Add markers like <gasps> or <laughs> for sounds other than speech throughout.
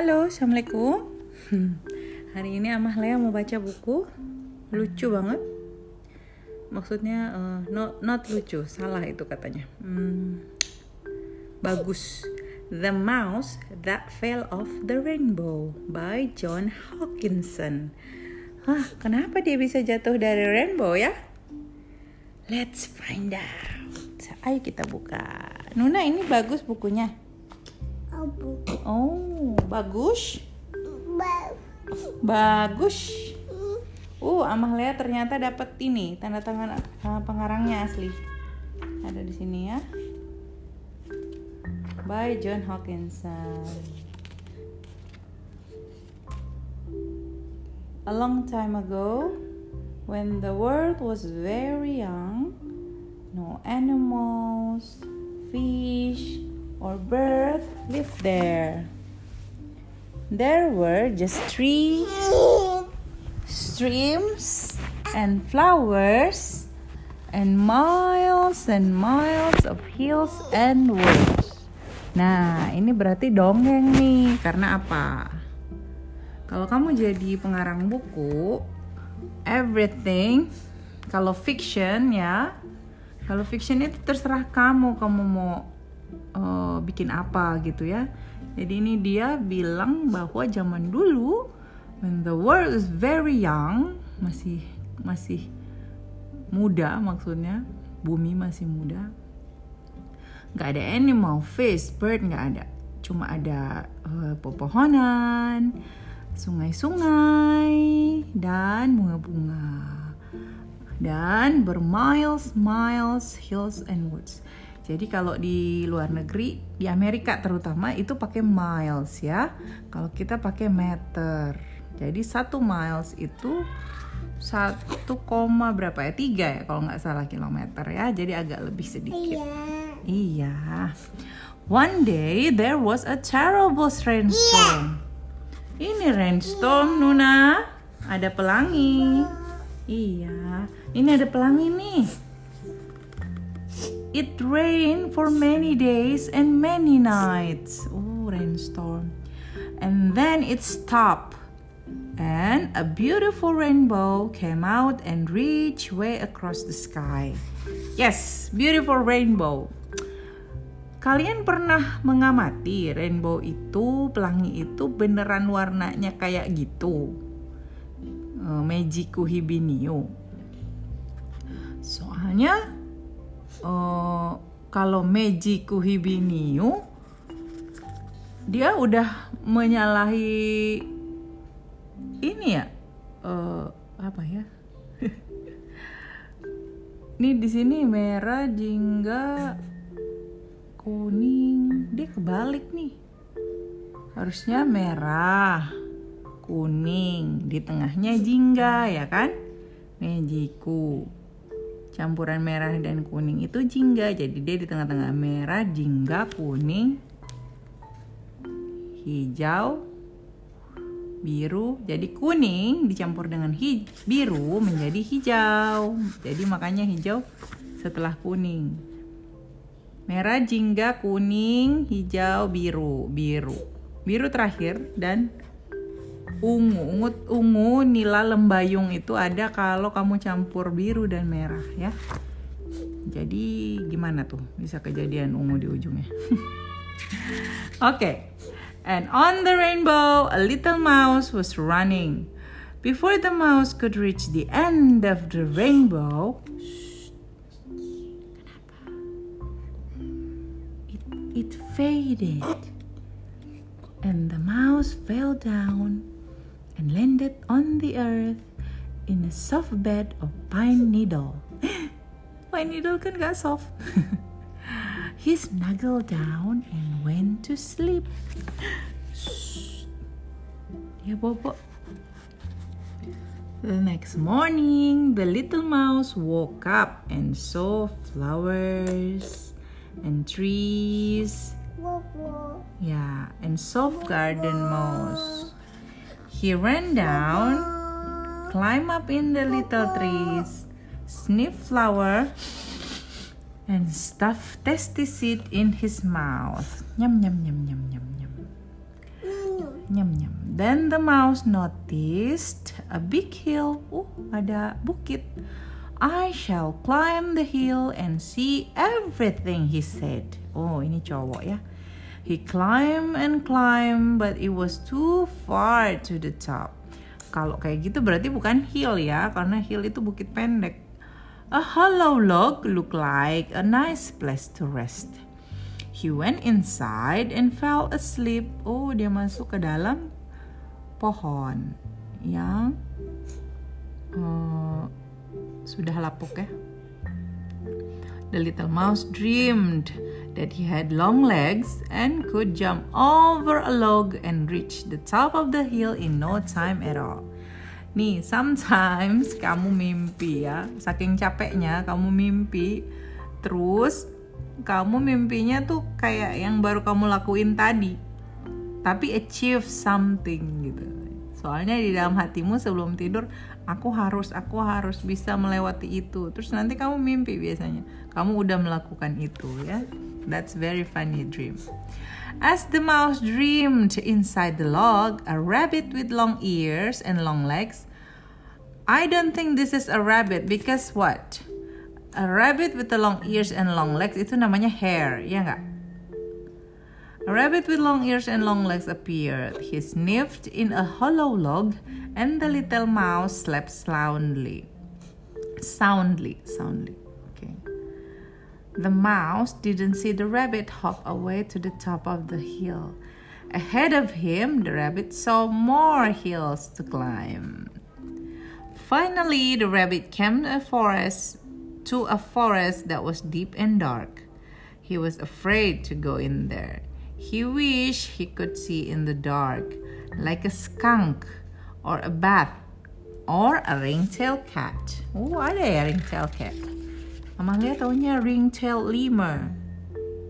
Halo, Assalamualaikum. <laughs> Hari ini Amah Lea mau baca buku. Lucu banget. Maksudnya eh, not, not lucu, salah itu katanya. Hmm, Bagus. The Mouse That Fell Off the Rainbow by John Hawkinson. Hah, kenapa dia bisa jatuh dari rainbow ya? Let's find out. Ayo kita buka. Nuna ini bagus bukunya Abu. Oh, bagus. Ba. Bagus. Uh, Amalia ternyata dapat ini tanda tangan uh, pengarangnya asli. Ada di sini ya. By John Hawkinson. A long time ago, when the world was very young, no animals, fish, or birds lived there. There were just three streams and flowers and miles and miles of hills and woods. Nah, ini berarti dongeng nih. Karena apa? Kalau kamu jadi pengarang buku, everything kalau fiction ya, kalau fiction itu terserah kamu kamu mau uh, bikin apa gitu ya. Jadi ini dia bilang bahwa zaman dulu when the world is very young, masih masih muda maksudnya, bumi masih muda. nggak ada animal, fish, bird nggak ada. Cuma ada uh, pepohonan, sungai-sungai dan bunga-bunga. Dan bermiles miles hills and woods. Jadi kalau di luar negeri, di Amerika terutama itu pakai miles ya. Kalau kita pakai meter. Jadi satu miles itu satu koma berapa ya? Tiga ya kalau nggak salah kilometer ya. Jadi agak lebih sedikit. Iya. Iya. One day there was a terrible rainstorm. Ini rainstorm Nuna. Ada pelangi. Iya. Ini ada pelangi nih. It rained for many days and many nights. Oh, rainstorm. And then it stopped. And a beautiful rainbow came out and reached way across the sky. Yes, beautiful rainbow. Kalian pernah mengamati rainbow itu, pelangi itu beneran warnanya kayak gitu? Uh, Magiku Hibiniu. Soalnya uh, kalau Magiku Hibiniu dia udah menyalahi ini ya uh, apa ya? <laughs> Ini di sini merah jingga kuning. Dia kebalik nih. Harusnya merah kuning. Di tengahnya jingga ya kan? Mejiku campuran merah dan kuning itu jingga. Jadi dia di tengah-tengah merah jingga kuning hijau biru. Jadi kuning dicampur dengan biru menjadi hijau. Jadi makanya hijau setelah kuning. Merah jingga kuning hijau biru. Biru. Biru terakhir dan ungu ungu ungu nila lembayung itu ada kalau kamu campur biru dan merah ya jadi gimana tuh bisa kejadian ungu di ujungnya <laughs> oke And on the rainbow, a little mouse was running. Before the mouse could reach the end of the rainbow, it, it faded. And the mouse fell down and landed on the earth in a soft bed of pine needle. <gasps> pine needle kan gak soft. <laughs> He snuggled down and went to sleep. Shh. Ya bobo. The next morning, the little mouse woke up and saw flowers and trees. Yeah, and soft garden moss. He ran down, climbed up in the little trees, sniffed flower, and stuffed tasty seed in his mouth. Nyam nyam nyam nyam nyam. Nunu. Nyam nyam. Then the mouse noticed a big hill. Uh, ada bukit. I shall climb the hill and see everything, he said. Oh, ini cowok ya. He climbed and climbed, but it was too far to the top. Kalau kayak gitu berarti bukan hill ya, karena hill itu bukit pendek. A hollow log looked like a nice place to rest. He went inside and fell asleep. Oh, dia masuk ke dalam pohon yang uh, sudah lapuk ya. The little mouse dreamed that he had long legs and could jump over a log and reach the top of the hill in no time at all. Nih, sometimes kamu mimpi ya, saking capeknya kamu mimpi, terus kamu mimpinya tuh kayak yang baru kamu lakuin tadi tapi achieve something gitu. Soalnya di dalam hatimu sebelum tidur aku harus aku harus bisa melewati itu. Terus nanti kamu mimpi biasanya kamu udah melakukan itu ya that's very funny dream As the mouse dreamed inside the log, a rabbit with long ears and long legs. I don't think this is a rabbit because what? A rabbit with the long ears and long legs itu namanya hare, ya nggak? A rabbit with long ears and long legs appeared. He sniffed in a hollow log, and the little mouse slept soundly. Soundly, soundly. The mouse didn't see the rabbit hop away to the top of the hill. Ahead of him, the rabbit saw more hills to climb. Finally, the rabbit came to a forest to a forest that was deep and dark. He was afraid to go in there. He wished he could see in the dark, like a skunk or a bat or a ringtail cat. Oh, ada ya ringtail cat. Amalia taunya ringtail lemur.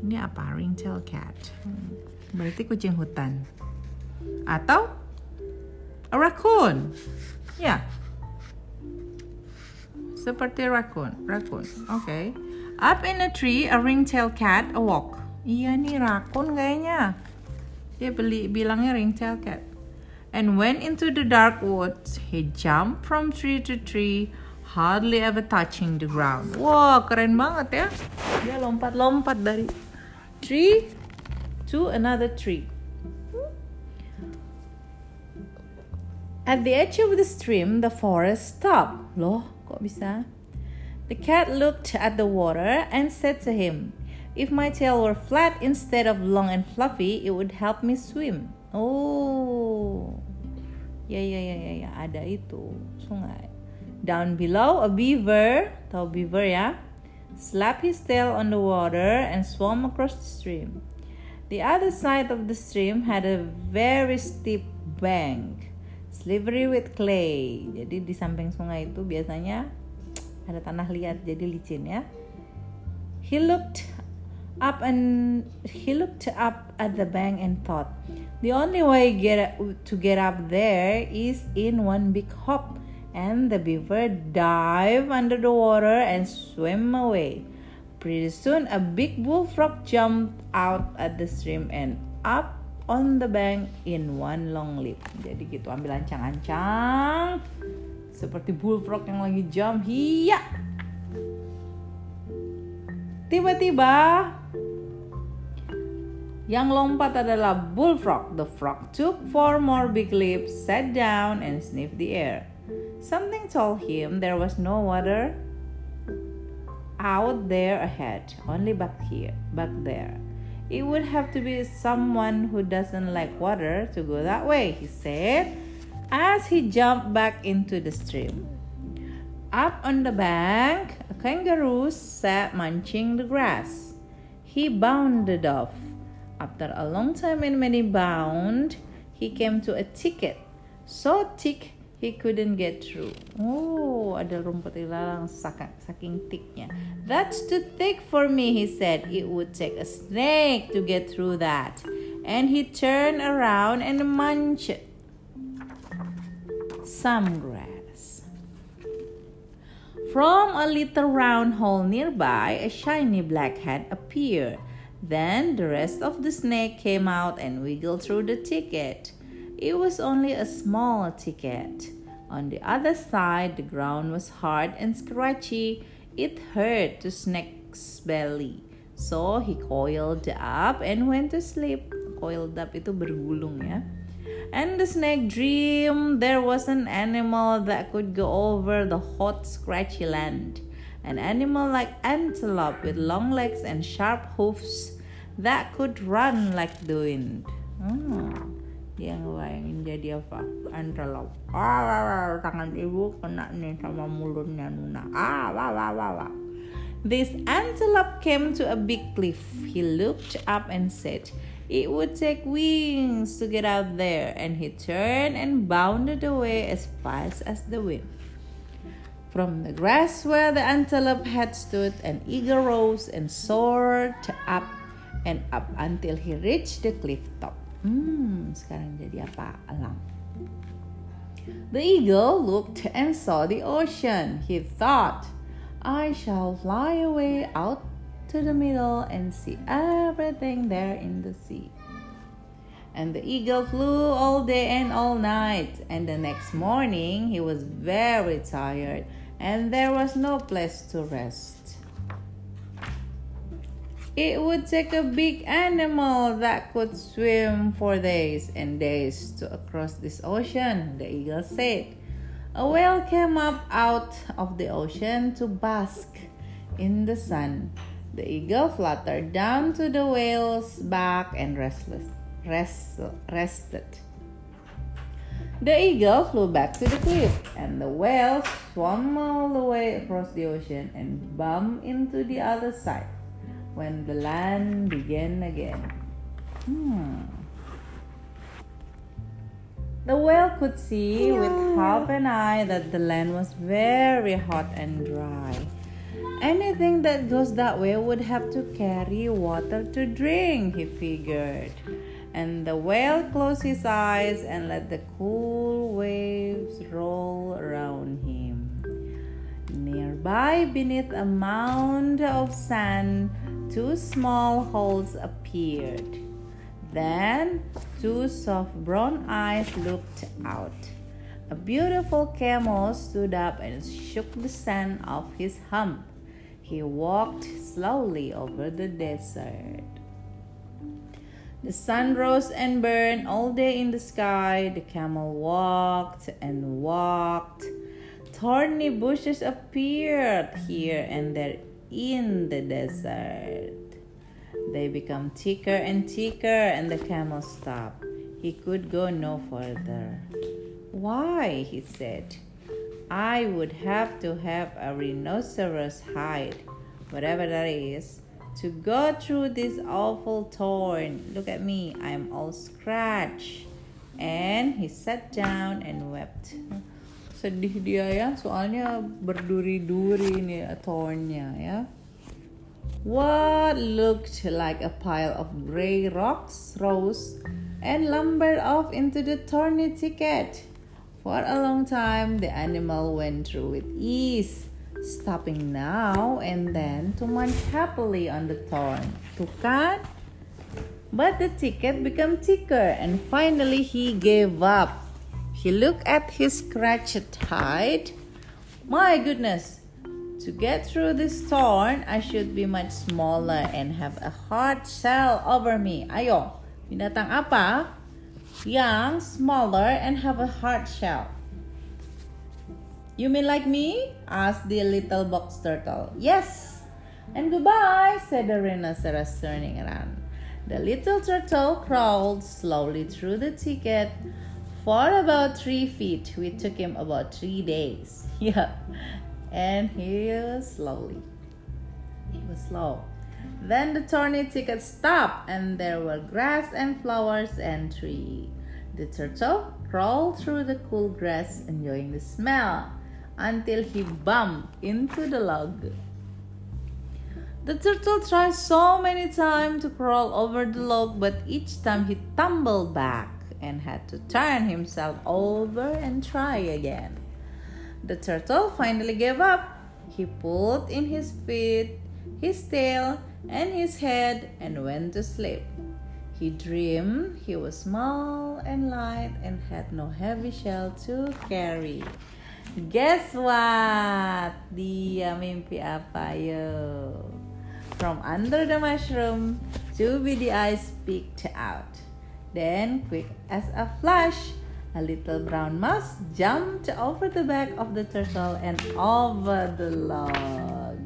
Ini apa? Ringtail cat. Hmm, Berarti kucing hutan. Atau a raccoon. Ya, seperti raccoon. Raccoon. Okay. Up in a tree, a ringtail cat awoke. Iya nih raccoon kayaknya. Dia beli bilangnya ringtail cat. And went into the dark woods. He jumped from tree to tree, hardly ever touching the ground. Wah, keren banget ya. Dia lompat-lompat dari tree to another tree. At the edge of the stream, the forest stopped. Loh, kok bisa? The cat looked at the water and said to him, If my tail were flat instead of long and fluffy, it would help me swim. Oh, ya ya ya ya ya, ada itu sungai. Down below, a beaver, tahu beaver ya, slapped his tail on the water and swam across the stream. The other side of the stream had a very steep bank, slippery with clay. Jadi di samping sungai itu biasanya ada tanah liat, jadi licin ya. He looked up and he looked up at the bank and thought, the only way get to get up there is in one big hop. And the beaver dived under the water and swam away. Pretty soon, a big bullfrog jumped out at the stream and up on the bank in one long leap. Jadi gitu, ambil ancang-ancang seperti bullfrog yang lagi jump. Hiya! Tiba-tiba yang lompat adalah bullfrog. The frog took four more big leaps, sat down, and sniffed the air. Something told him there was no water out there ahead, only back here, back there. It would have to be someone who doesn't like water to go that way, he said as he jumped back into the stream. Up on the bank, a kangaroo sat munching the grass. He bounded off. After a long time and many bound, he came to a thicket so thick he couldn't get through. Oh, ada rumput ilalang saking, thicknya. That's too thick for me, he said. It would take a snake to get through that. And he turned around and munched some grass. From a little round hole nearby, a shiny black head appeared. Then the rest of the snake came out and wiggled through the thicket. It was only a small ticket. On the other side, the ground was hard and scratchy. It hurt to Snake's belly. So he coiled up and went to sleep. Coiled up itu bergulung ya. And the snake dreamed there was an animal that could go over the hot, scratchy land. An animal like antelope with long legs and sharp hoofs that could run like the wind. Hmm. Dia ngebayangin jadi apa? Antelope. Ah, wah, wah, tangan ibu kena nih sama mulutnya Nuna. Ah, wah, wah, wah, wah. This antelope came to a big cliff. He looked up and said, It would take wings to get out there, and he turned and bounded away as fast as the wind. From the grass where the antelope had stood, an eagle rose and soared up and up until he reached the cliff top. Hmm, sekarang jadi apa? Alam. The eagle looked and saw the ocean. He thought, I shall fly away out to the middle and see everything there in the sea. And the eagle flew all day and all night. And the next morning he was very tired, and there was no place to rest. It would take a big animal that could swim for days and days to across this ocean, the eagle said. A whale came up out of the ocean to bask in the sun. The eagle fluttered down to the whale's back and restless, rest, rested. The eagle flew back to the cliff, and the whale swam all the way across the ocean and bumped into the other side when the land began again. Hmm. The whale could see with half an eye that the land was very hot and dry. Anything that goes that way would have to carry water to drink, he figured. And the whale closed his eyes and let the cool waves roll around him. Nearby, beneath a mound of sand, two small holes appeared. Then, two soft brown eyes looked out. A beautiful camel stood up and shook the sand off his hump. He walked slowly over the desert. The sun rose and burned all day in the sky. The camel walked and walked. Thorny bushes appeared here and there in the desert. They become thicker and thicker, and the camel stopped. He could go no further. Why? he said. I would have to have a rhinoceros hide, whatever that is, to go through this awful thorn. Look at me, I'm all scratched. And he sat down and wept. Sedih dia ya, soalnya berduri-duri nih thornnya ya. What looked like a pile of gray rocks rose and lumbered off into the thorny thicket. For a long time, the animal went through with ease, stopping now and then to munch happily on the thorn. Tuh kan? But the ticket became thicker and finally he gave up. He looked at his scratched hide. My goodness, to get through this thorn, I should be much smaller and have a hard shell over me. Ayo, binatang apa? Young, smaller, and have a hard shell. You mean like me? asked the little box turtle. Yes. And goodbye, said the rhinoceros, turning around. The little turtle crawled slowly through the thicket for about three feet. It took him about three days. <laughs> Yeah. And he was slowly. He was slow. Then the thorny thicket stopped, and there were grass and flowers and tree. The turtle crawled through the cool grass, enjoying the smell, until he bumped into the log. The turtle tried so many times to crawl over the log, but each time he tumbled back and had to turn himself over and try again. The turtle finally gave up. He pulled in his feet, his tail, and his head and went to sleep. He dreamed he was small and light and had no heavy shell to carry. Guess what? Dia mimpi apa yo? From under the mushroom, two beady eyes peeked out. Then, quick as a flash, a little brown mouse jumped over the back of the turtle and over the log.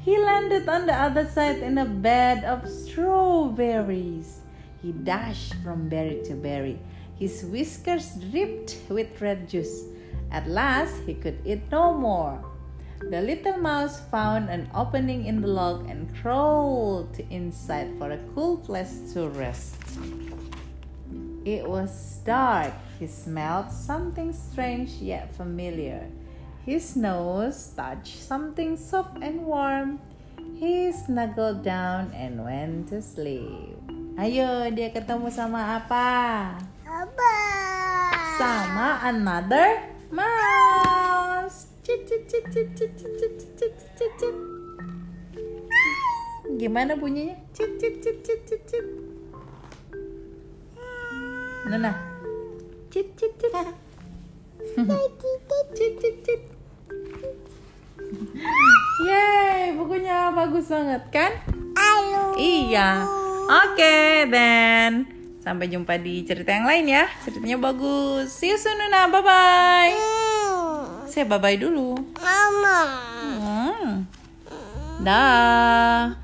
He landed on the other side in a bed of strawberries. He dashed from berry to berry. His whiskers dripped with red juice. At last, he could eat no more. The little mouse found an opening in the log and crawled inside for a cool place to rest. It was dark. He smelled something strange yet familiar. His nose touched something soft and warm. He snuggled down and went to sleep. Ayo, dia ketemu sama apa? Apa? Sama another mouse. Cit, cit, cit, cit, cit, cit, cit, cit, cit, cit, cit. Gimana bunyinya? Cit, cit, cit, cit, cit, cit. Nana. Cit, cit, cit. Cit, cit, cit. Yeay, bukunya bagus banget kan? Ayo. Iya. Oke, dan sampai jumpa di cerita yang lain ya. Ceritanya bagus. See you soon, Nuna. Bye-bye. Hmm. Saya bye-bye dulu. Mama. Hmm. Dah.